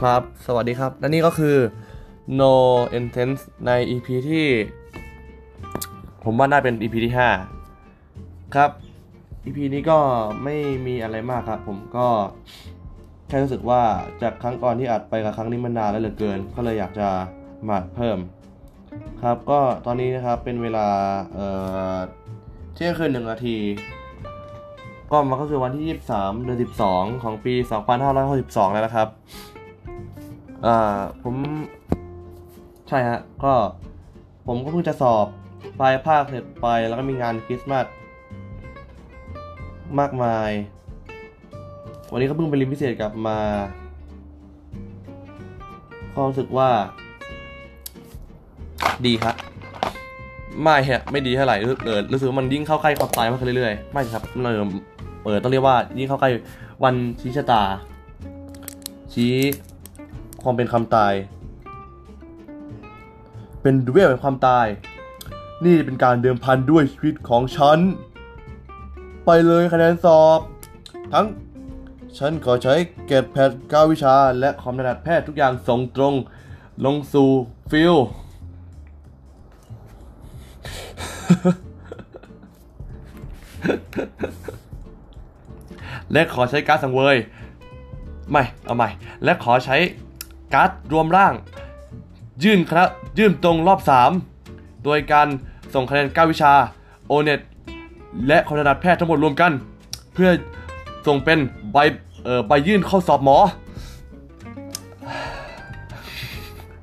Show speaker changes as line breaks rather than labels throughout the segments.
ครับ สวัสดีครับ และนี่ก็คือ no intense ใน EP ที่ ผมว่าน่าเป็น EP ที่ 5 ครับ EP นี้ก็ไม่มีอะไรมากครับ ผมก็แค่รู้สึกว่าจากครั้งก่อนที่อัดไปกับครั้งนี้มันนานแล้วเหลือเกิน ก็เลยอยากจะมาเพิ่ม ครับก็ตอนนี้นะครับเป็นเวลาเอ่อเที่ยงคืนหนึ่งนาที ก็มันก็คือวันที่ 23 เดือน 12 ของปี 2562 แล้วนะครับ อ่าผมใช่ฮะก็ผมก็เพิ่งจะสอบปลายภาคเสร็จไปแล้วก็มีงานคริสต์มาสมากมาย วันนี้ก็เพิ่งไปเรียนพิเศษกลับมาก็รู้สึกว่า ดีครับไม่ฮะไม่ดีเท่าไหร่รู้เออรู้สึกว่ามันยิ่งเข้าใกล้ความตายมากขึ้นเรื่อยๆไม่ครับเราเออต้องเรียกว่ายิ่งเข้าใกล้วันชี้ชะตา ชี้ ความเป็นคำตาย เป็นดูเวลแห่งความตาย นี่เป็นการเดิมพันด้วยชีวิตของฉัน ไปเลยคะแนนสอบ ทั้ง ฉันขอใช้เกรดแพทย์9วิชา และความถนัดแพทย์ทุกอย่างส่งตรง ลงสู่ฟิลและขอใช้การสังเวย ไม่ เอาใหม่ และขอใช้ การ์ดรวมร่าง ยื่นคณะยื่นตรงรอบ 3 โดยการส่งคะแนน 9 วิชาโอเน็ตและคณะแพทย์ทั้งหมดรวมกัน เพื่อส่งเป็นใบเอ่อใบยื่นเข้าสอบหมอ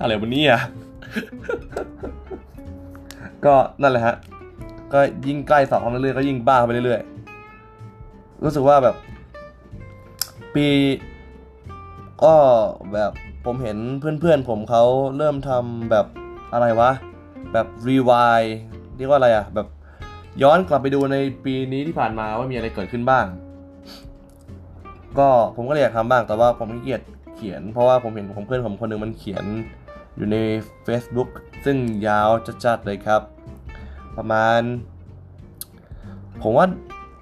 อะไรวันนี้อะก็นั่นแหละฮะ ก็ยิ่งใกล้สอบเข้ามาเรื่อยๆก็ยิ่งบ้าไปเรื่อยๆ รู้สึกว่าแบบ ปีก็แบบ ผมเห็นเพื่อนๆผมเขาเริ่มทำแบบอะไรวะ แบบรีวายเรียกว่าอะไรอะแบบย้อนกลับไปดูในปีนี้ที่ผ่านมาว่ามีอะไรเกิดขึ้นบ้าง ก็ผมก็เลยอยากทำบ้างแต่ว่าผมขี้เกียจเขียน เพราะว่าผมเห็นผมเพื่อนผมคนหนึ่งมันเขียนอยู่ใน Facebook ซึ่งยาวจัดๆเลยครับ ประมาณ ผมว่า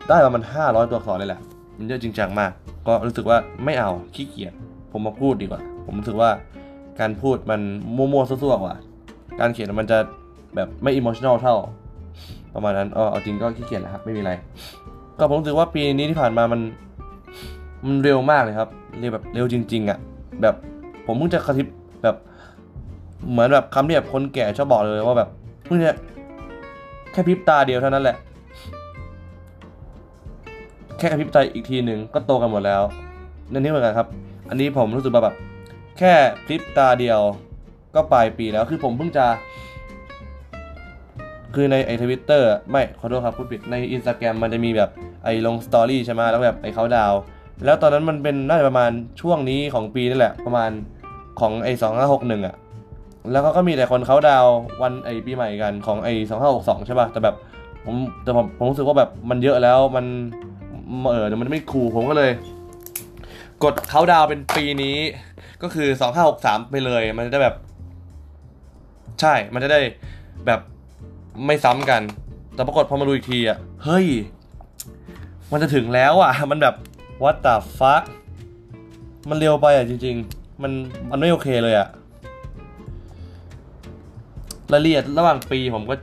ได้ประมาณ 500 ตัวอักษรเลยแหละ มันเยอะจริงจังมาก ก็รู้สึกว่าไม่เอาขี้เกียจผมมาพูดดีกว่า ผมรู้สึกว่าการพูดมันมั่วๆซั่วๆกว่า การเขียนมันจะแบบไม่อิมมชั่นอลเท่า ประมาณนั้นเออเอาจริงก็ขี้เกียจแหละครับไม่มีอะไร ก็ผมรู้สึกว่าปีนี้ที่ผ่านมามันมันเร็วมากเลยครับ เร็วแบบเร็วจริง ๆอะ่ะแบบผมเพิ่งจะกระทิบแบบเหมือนแบบคำที่แบบคนแก่ชอบบอกเลยว่าแบบเพิ่งเนี่ยแค่พริบตาเดียวเท่านั้นแหละ แค่กระพริบตาอีกทีหนึ่งก็โตกันหมดแล้วนั่นนี่เหมือนกันครับ อันนี้ผมรู้สึกว่าแบบ แค่พริบตาเดียวก็ปลายปีแล้วคือผมเพิ่งจะ คือในไอทวิตเตอร์ไม่ขอโทษครับพูดผิดในอินสตาแกรมมันจะมีแบบไอลง story ใช่ไหมแล้วแบบไอเขาดาวแล้วตอนนั้นมันเป็นน่าจะประมาณช่วงนี้ของปีนี่แหละ ประมาณของไอสองห้าหกหนึ่งอะแล้วเขาก็มีแต่คนเขาดาววันไอปีใหม่กันของไอสองห้าหกสองใช่ป่ะแต่แบบผมแต่ผมผมรู้สึกว่าแบบมันเยอะแล้วมันเออมันไม่คูลผมก็เลย กดเขาดาวเป็นปีนี้ ก็คือสองห้าหกสามไปเลย มันจะได้แบบ ใช่ มันจะได้แบบไม่ซ้ำกัน แต่ปรากฏพอมาดูอีกทีอะ เฮ้ย มันจะถึงแล้วอะ มันแบบ what the fuck มันเร็วไปอะจริง ๆ มันมันไม่โอเคเลยอะรายละเอียดระหว่างปีผมก็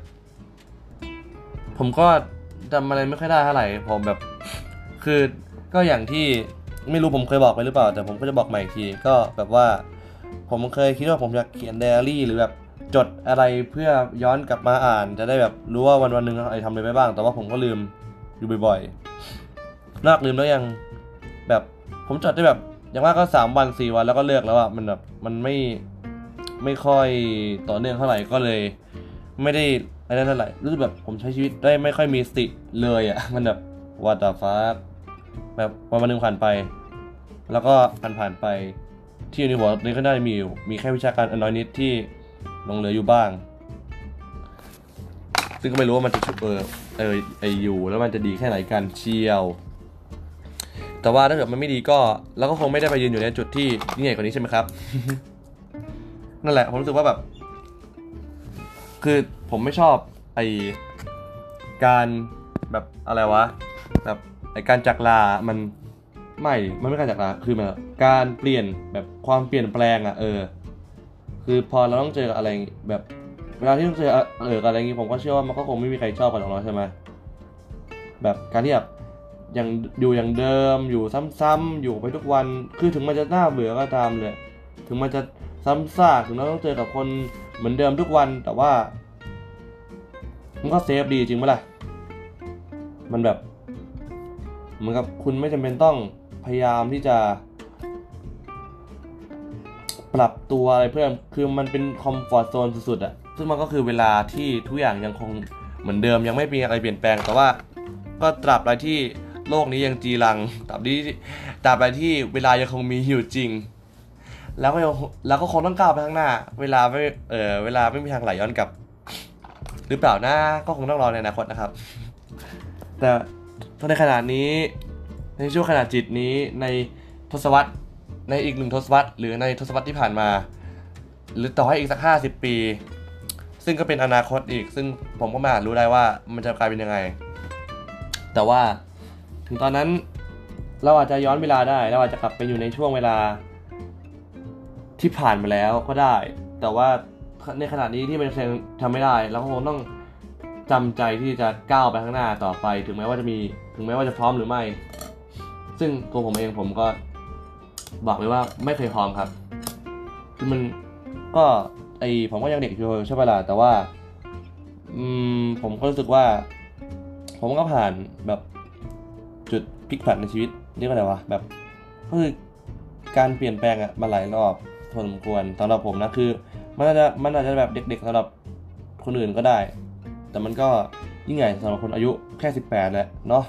ผมก็จำอะไรไม่ค่อยได้เท่าไหร่ ผมแบบ คือก็อย่างที่ ไม่รู้ผมเคยบอกไปหรือเปล่า แต่ผมก็จะบอกใหม่อีกทีก็แบบว่า ผมเคยคิดว่าผมอยากเขียนไดอารี่ หรือแบบจดอะไรเพื่อย้อนกลับมาอ่าน จะได้แบบรู้ว่าวันวันหนึ่งอะไรทำอะไรไปบ้าง แต่ว่าผมก็ลืมอยู่บ่อยๆนอกลืมแล้วยังแบบผมจดได้แบบอย่างมากก็สามวันสี่วันแล้วก็เลิกแล้วอะมันแบบมันไม่ไม่ค่อยต่อเนื่องเท่าไหร่ก็เลย ไม่ได้อะไรเท่าไหร่รู้สึกแบบผมใช้ชีวิตได้ไม่ค่อยมีสติเลยอะมันแบบวัตฟ้า แบบวันวันหนึ่งผ่านไป แล้วก็ผ่านผ่านไป ที่อยู่ในหัวนี้ก็ได้มีอยู่มีแค่วิชาการอันน้อยนิดที่ลงเหลืออยู่บ้าง ซึ่งก็ไม่รู้ว่ามันจะเออเออไออยู่แล้วมันจะดีแค่ไหนกันเชียว แต่ว่าถ้าเกิดมันไม่ดีก็เราก็คงไม่ได้ไปยืนอยู่ในจุดที่ยิ่งใหญ่กว่านี้ใช่ไหมครับ นั่นแหละผมรู้สึกว่าแบบ คือผมไม่ชอบไอการแบบอะไรวะแบบ ไอการจักลา มันไม่ มันไม่การจากลา คือแบบการเปลี่ยนแบบความเปลี่ยนแปลงอะเออ คือพอเราต้องเจออะไรแบบเวลาที่ต้องเจอเอออะไรอย่างงี้ผมก็เชื่อว่ามันก็คงไม่มีใครชอบกันหรอกเนาะใช่ไหมแบบการที่แบบย่างอยู่อย่างเดิมอยู่ซ้ำๆอยู่ไปทุกวัน คือถึงมันจะน่าเบื่อก็ตามเลย ถึงมันจะซ้ำซากถึงเราต้องเจอกับคนเหมือนเดิมทุกวันแต่ว่า มันก็เซฟดีจริงไหมล่ะ มันแบบ เหมือนกับคุณไม่จำเป็นต้องพยายามที่จะปรับตัวอะไรเพิ่ม คือมันเป็นคอมฟอร์ทโซนสุดๆอะซึ่งมันก็คือเวลาที่ทุกอย่างยังคงเหมือนเดิม ยังไม่มีอะไรเปลี่ยนแปลง แต่ว่าก็ตราบใดที่โลกนี้ยังจีรังตราบที่ตราบใดที่เวลายังคงมีอยู่จริง แล้วก็แล้วก็คงต้องก้าวไปข้างหน้า เวลาไม่ เออเวลาไม่มีทางไหลย้อนกลับ หรือเปล่านะก็คงต้องรอในอนาคตนะครับ แต่ ในขณะนี้ ในช่วงขณะจิตนี้ในทศวรรษในอีกหนึ่งทศวรรษหรือในทศวรรษที่ผ่านมา หรือต่อให้อีกสักห้าสิบปี ซึ่งก็เป็นอนาคตอีก ซึ่งผมก็ไม่อาจรู้ได้ว่ามันจะกลายเป็นยังไง แต่ว่าถึงตอนนั้นเราอาจจะย้อนเวลาได้ เราอาจจะกลับไปอยู่ในช่วงเวลา ที่ผ่านมาแล้วก็ได้ แต่ว่าในขณะนี้ที่มันยังทำไม่ได้ เราก็คงต้องจำใจที่จะก้าวไปข้างหน้าต่อไป ถึงแม้ว่าจะมี ถึงแม้ว่าจะพร้อมหรือไม่ ซึ่งตัวผมเองผมก็บอกเลยว่าไม่เคยพร้อมครับ คือมันก็ไอผมก็ยังเด็กอยู่ใช่ไหมล่ะแต่ว่า อืมผมก็รู้สึกว่า ผมก็ผ่านแบบจุดพลิกผันในชีวิตเรียกว่าอะไรวะแบบก็คือการเปลี่ยนแปลงอะมาหลายรอบพอสมควรสำหรับผมนะคือ มันอาจจะมันอาจจะแบบเด็กๆสำหรับคนอื่นก็ได้ แต่มันก็ ยิ่งใหญ่สำหรับคนอายุแค่ 18แหละเนาะ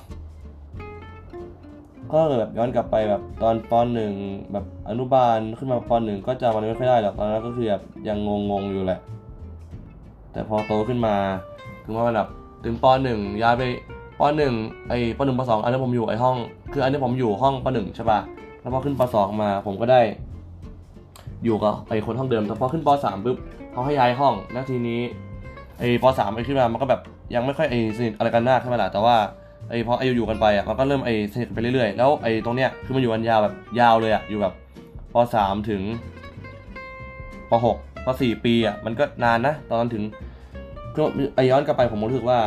ก็แบบย้อนกลับไปแบบตอนปอนหนึ่งแบบอนุบาลขึ้นมาปอนหนึ่งก็จำมันไม่ค่อยได้หรอกตอนนั้นก็คือแบบยังงงๆอยู่แหละ แต่พอโตขึ้นมาถึงว่ามันแบบถึงปอนหนึ่งย้ายไปปอนหนึ่งไอ้ปหนึ่งปอนสองอันนี้ผมอยู่ไอ้ห้อง คืออันนี้ผมอยู่ห้องปอนหนึ่งใช่ปะแล้วพอขึ้นปอนสองมาผมก็ได้ อยู่กับไอ้คนห้องเดิมแต่พอขึ้นปอนสามปุ๊บเขาให้ย้ายห้องแล้วทีนี้ไอ้ปสามไอ้ขึ้นมามันก็แบบ ยังไม่ค่อยไอ้สนิทอะไรกันมากใช่ไหมล่ะแต่ว่าไอ้พอไออยู่กันไปอะมันก็เริ่มไอ้สนิทกันไปเรื่อยๆแล้วไอ้ตรงเนี้ยคือมันอยู่กันยาวแบบยาวเลยอะอยู่แบบปสามถึงปหกปสี่ปีอะมันก็นานนะตอนนั้นถึงคือไอย้อนกลับไปผมรู้สึกว่า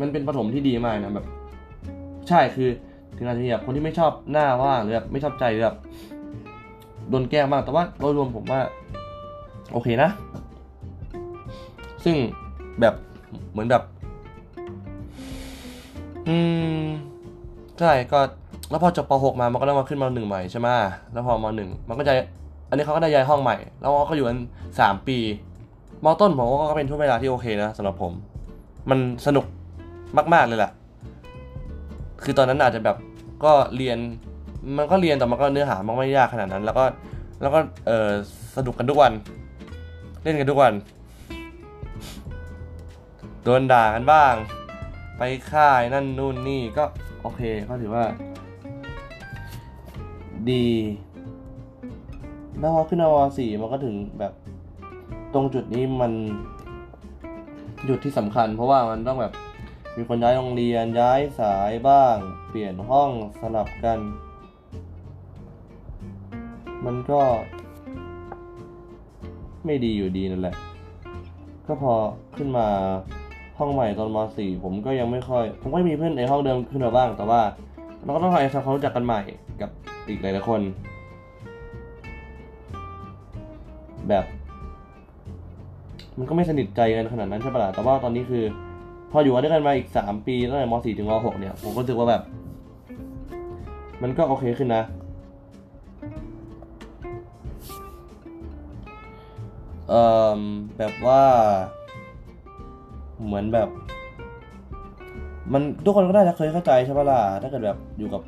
มันเป็นปฐมที่ดีมากนะแบบ ใช่คือถึงอาจจะมีแบบคนที่ไม่ชอบหน้าว่างหรือแบบไม่ชอบใจหรือแบบโดนแกล้งบ้างแต่ว่าโดยรวมผมว่า โอเคนะ ซึ่งแบบเหมือนแบบ อืมใช่ก็แล้วพอจบป .6 มามันก็ต้องมาขึ้นมาหนึ่งใหม่ใช่ไหมแล้วพอมาหนึ่งมันก็จะอันนี้เขาก็ได้ย้ายห้องใหม่ แล้วก็อยู่กันสามปีมต้นผมก็เป็นช่วงเวลาที่โอเคนะสำหรับผม มันสนุกมาก ๆเลยแหละคือตอนนั้นอาจจะแบบก็เรียนมันก็เรียนแต่มันก็เนื้อหามันไม่ยากขนาดนั้น แล้วก็แล้วก็เออสนุกกันทุกวัน เล่นกันทุกวันโดนด่ากันบ้าง ไปค่ายนั่นนู่นนี่ก็โอเคก็ถือว่า ดีแล้วพอขึ้นมสี่มันก็ถึงแบบตรงจุดนี้มันจุดที่สำคัญ เพราะว่ามันต้องแบบมีคนย้ายโรงเรียนย้ายสายบ้าง เปลี่ยนห้องสลับกัน มันก็ ไม่ดีอยู่ดีนั่นแหละ ก็พอขึ้นมา ห้องใหม่ตอนม .4 ผมก็ยังไม่ค่อย ผมก็มีเพื่อนในห้องเดิมขึ้นมาบ้าง แต่ว่า เราก็ต้องทำความรู้จักกันใหม่กับอีกหลายๆคน แบบ มันก็ไม่สนิทใจกันขนาดนั้นใช่ปะล่ะแต่ว่าตอนนี้คือ พออยู่ด้วยกันมาอีกสามปีตั้งแต่ม .4 ถึงม .6 เนี่ย ผมก็รู้สึกว่าแบบ มันก็โอเคขึ้นนะเอ่อแบบว่า เหมือนแบบ มันทุกคนก็น่าจะเคยเข้าใจใช่ปะล่ะถ้าเกิดแบบอยู่กับ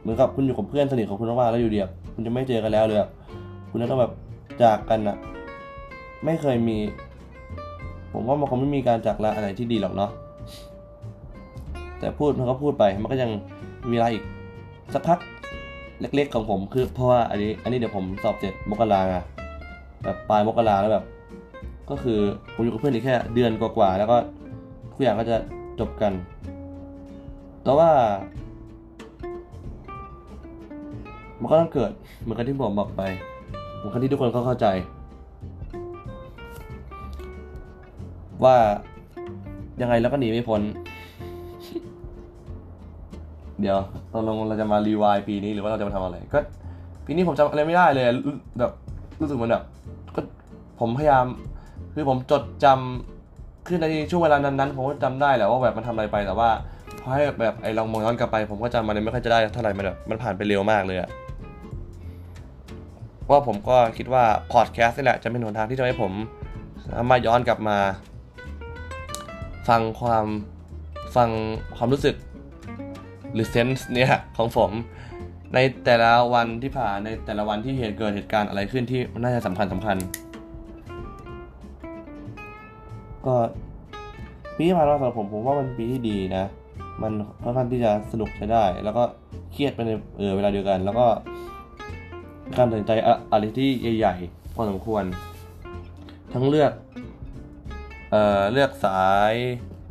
เหมือนกับคุณอยู่กับเพื่อนสนิทของคุณมากๆแล้วอยู่เดียวคุณจะไม่เจอกันแล้วเลยคุณจะต้องแบบจากกันอะไม่เคยมี ผมว่ามันคงไม่มีการจากลาอะไรที่ดีหรอกเนาะแต่พูดมันก็พูดไปมันก็ยังมีเวลาอีกสักพักเล็กๆของผมคือเพราะว่าอันนี้ อันนี้เดี๋ยวผมสอบเสร็จมกราไงแบบปลายมกราแล้วแบบ ก็คือผมอยู่กับเพื่อนอีกแค่เดือนกว่าๆแล้วก็ทุกอย่างก็จะจบกัน แต่ว่า มันก็ต้องเกิดเหมือนกันที่ผมบอกไปเหมือนกันที่ทุกคนเขาเข้าใจ ว่ายังไงแล้วก็หนีไม่พ้น เดี๋ยวตกลงเราจะมารีวายปีนี้หรือว่าเราจะมาทำอะไร ก็ปีนี้ผมจำอะไรไม่ได้เลยแบบรู้สึกเหมือนแบบก็ผมพยายาม คือผมจดจำคือในช่วงเวลานั้นๆผมก็จำได้แหละว่าแบบมันทำอะไรไปแต่ว่าพอให้แบบไอ้ลองมองย้อนกลับไป ผมก็จำมันไม่ค่อยจะได้เท่าไหร่มันแบบมันผ่านไปเร็วมากเลยอะว่าผมก็คิดว่าพอดแคสต์นี่แหละจะเป็นหนทางที่จะให้ผมสามารถย้อนกลับมา ฟังความฟังความรู้สึกหรือเซนส์เนี่ยของผม ในแต่ละวันที่ผ่านในแต่ละวันที่เหตุเกิดเหตุการณ์อะไรขึ้นที่น่าจะสำคัญสำคัญ ก็ปีที่ผ่านมาสำหรับผมผมว่ามันปีที่ดีนะ มันค่อนข้างที่จะสนุกใช้ได้ แล้วก็เครียดไปในเออเวลาเดียวกัน แล้วก็การตัดสินใจอะไรที่ใหญ่ๆพอสมควร ทั้งเลือกเอ่อเลือกสาย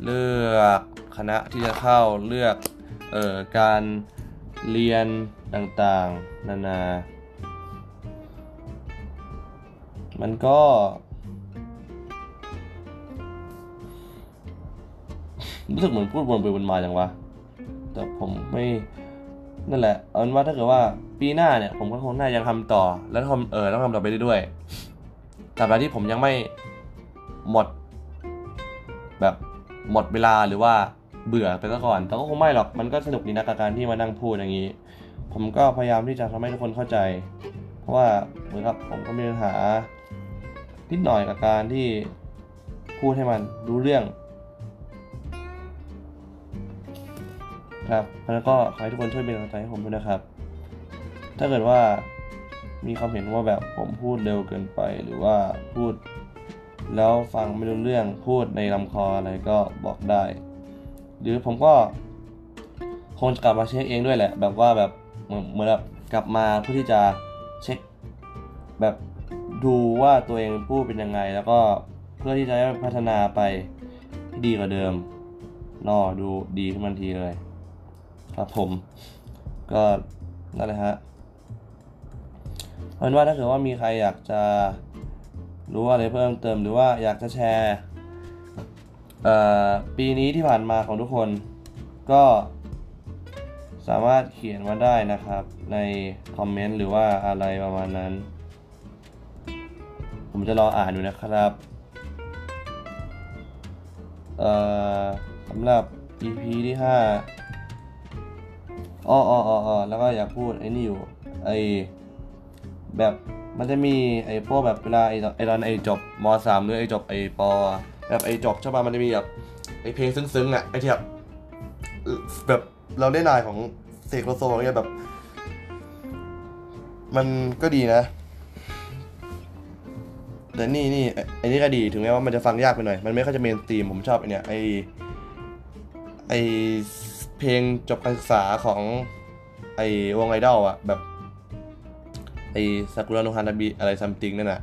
เลือกคณะที่จะเข้าเลือกเอ่อการเรียนต่างๆ นานา มันก็ รู้สึกเหมือนพูดวนไปวนมาจังวะ แต่ผมไม่นั่นแหละ เอาเป็นว่าถ้าเกิดว่าปีหน้าเนี่ย ผมก็คงน่ายังทำต่อ แล้วทำเออต้องทำต่อไปเรื่อยๆแต่แบบที่ผมยังไม่หมด แบบหมดเวลาหรือว่าเบื่อไปซะก่อน แต่ก็คงไม่หรอก มันก็สนุกดีนะกับการที่มานั่งพูดอย่างนี้ ผมก็พยายามที่จะทำให้ทุกคนเข้าใจ เพราะว่าเหมือนกับผมก็มีปัญหานิดหน่อยกับการที่พูดให้มันรู้เรื่อง ครับแล้วก็ขอให้ทุกคนช่วยเป็นกำลังใจให้ผมด้วยนะครับ ถ้าเกิดว่ามีความเห็นว่าแบบผมพูดเร็วเกินไปหรือว่าพูด แล้วฟังไม่รู้เรื่องพูดในลำคออะไรก็บอกได้ หรือผมก็คงจะกลับมาเช็คเองด้วยแหละ แบบว่าแบบเหมือนแบบกลับมาเพื่อที่จะเช็คแบบดูว่าตัวเองพูดเป็นยังไง แล้วก็เพื่อที่จะพัฒนาไปที่ดีกว่าเดิมนอดูดีขึ้นทันทีเลย ครับผม ก็นั่นแหละฮะเอาเป็นว่าถ้าเกิดว่ามีใครอยากจะรู้อะไรเพิ่มเติมหรือว่าอยากจะแชร์ปีนี้ที่ผ่านมาของทุกคนก็สามารถเขียนมาได้นะครับ ในคอมเมนต์หรือว่าอะไรประมาณนั้น ผมจะรออ่านอยู่นะครับสำหรับ EP ที่ 5 อ้ออ้ออ้อแล้วก็อยากพูดไอ้นี่อยู่ไอแบบมันจะมีไอ้พวกแบบเวลาไอ้ไอ้ตอนไอ้จบมสามหรือไอ้จบไอ้ปแบบไอ้จบใช่ป่ะมันจะมีแบบไอ้เพลงซึ้งๆอะไอ้ที่แบบแบบเราได้นายของเสกโลโซอะไรเงี้ยแบบ มันก็ดีนะ แต่นี่นี่ไอ้นี่ก็ดีถึงแม้ว่ามันจะฟังยากไปหน่อย มันไม่ค่อยจะเมนสตรีมผมชอบไอเนี่ยไอไอ เพลงจบการศึกษาของไอวงไอดอลอะแบบไอซากุระโนฮานาบิอะไรซัมติงนั่นอะ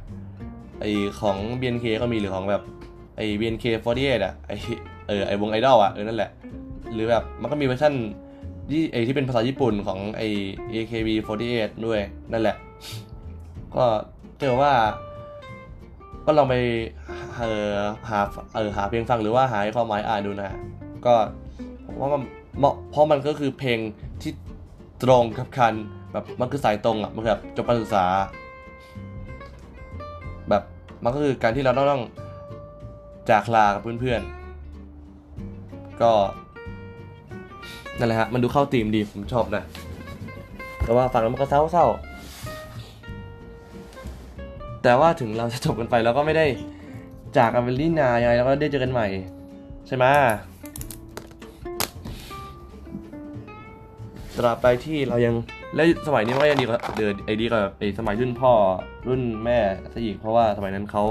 ไอของ BNK ก็มีหรือของแบบไอ BNK48 อะไอเออไอวงไอดอลอะเออนั่นแหละ หรือแบบมันก็มีเวอร์ชันที่ไอที่เป็นภาษาญี่ปุ่นของไอ AKB48 ด้วยนั่นแหละ ก็เจอว่า ก็ลองไปเออหาเออหาเพลงฟังหรือว่าหาความหมายอ่านดูนะ ก็ผมว่ามัน เหมาะเพราะมันก็คือเพลงที่ตรงกับคันแบบมันคือสายตรงอะมันแบบจบการศึกษา แบบมันก็คือการที่เราต้องต้องจากลากับเพื่อนๆ ก็นั่นแหละฮะมันดูเข้าธีมดีผมชอบนะแต่ว่าฟังแล้วมันก็เศร้าๆแต่ว่าถึงเราจะจบกันไปเราก็ไม่ได้จากกันเป็นลินายังไงเราก็ได้เจอกันใหม่ ใช่ไหม ตราบใดที่เรายังและสมัยนี้มันก็ยังดีกว่าเดินไอ้ดีกว่าไอ้สมัยรุ่นพ่อรุ่นแม่ซะอีกเพราะว่าสมัยนั้นเขา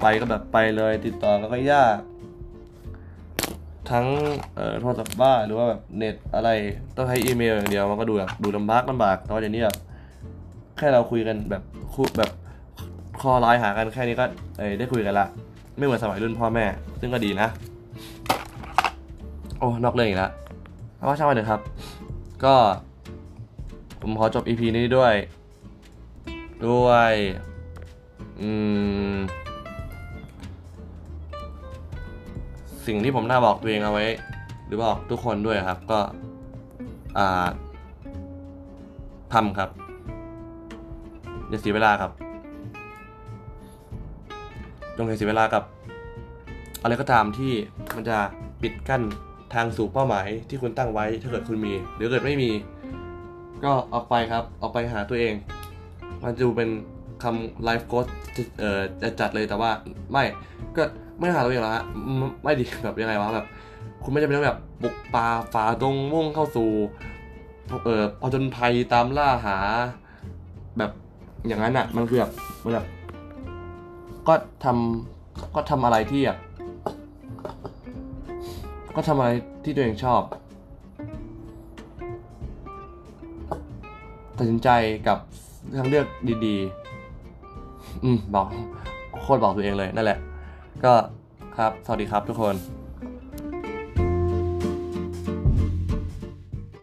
ไปก็แบบไปเลยติดต่อก็ยาก ทั้งเอ่อโทรศัพท์บ้านหรือว่าแบบเน็ตอะไรต้องใช้อีเมลอย่างเดียวมันก็ดูแบบดูลำบากลำบากแต่ว่าเดี๋ยวนี้แบบแค่เราคุยกันแบบคุยแบบคอไลน์หากันแค่นี้ก็เอ้ได้คุยกันละไม่เหมือนสมัยรุ่นพ่อแม่ ซึ่งก็ดีนะ โอ้นอกเรื่องอีกแล้วเอาว่าช่างมันเถอะครับ ก็ผมขอจบ EP นี้ด้วย ด้วยอืมสิ่งที่ผมน่าบอกตัวเองเอาไว้ หรือบอกทุกคนด้วยครับ ก็ อ่าทำครับ อย่าเสียเวลาครับ จงอย่าเสียเวลากับ อะไรก็ตามที่มันจะปิดกั้น ทางสู่เป้าหมายที่คุณตั้งไว้ ถ้าเกิดคุณมี หรือเกิดไม่มี ก็ออกไปครับ ออกไปหาตัวเอง มันจะเป็นคำไลฟ์โค้ดเอ่อจะจัดเลยแต่ว่าไม่ก็ไม่หาตัวเองหรอกฮะไม่ไม่ดีแบบยังไงวะแบบ คุณไม่จำเป็นต้องแบบบุกป่าฝ่าดงมุ่งเข้าสู่เอ่อผจญภัยตามล่าหา แบบอย่างนั้นอะ มันคือแบบมันแบบก็ทำก็ทำอะไรที่แบบ ก็ทำอะไรที่ตัวเองชอบ ตัดสินใจกับทางเลือกดีๆ อืมบอกโคตรบอกตัวเองเลยนั่นแหละ ก็ครับ สวัสดีครับทุกคน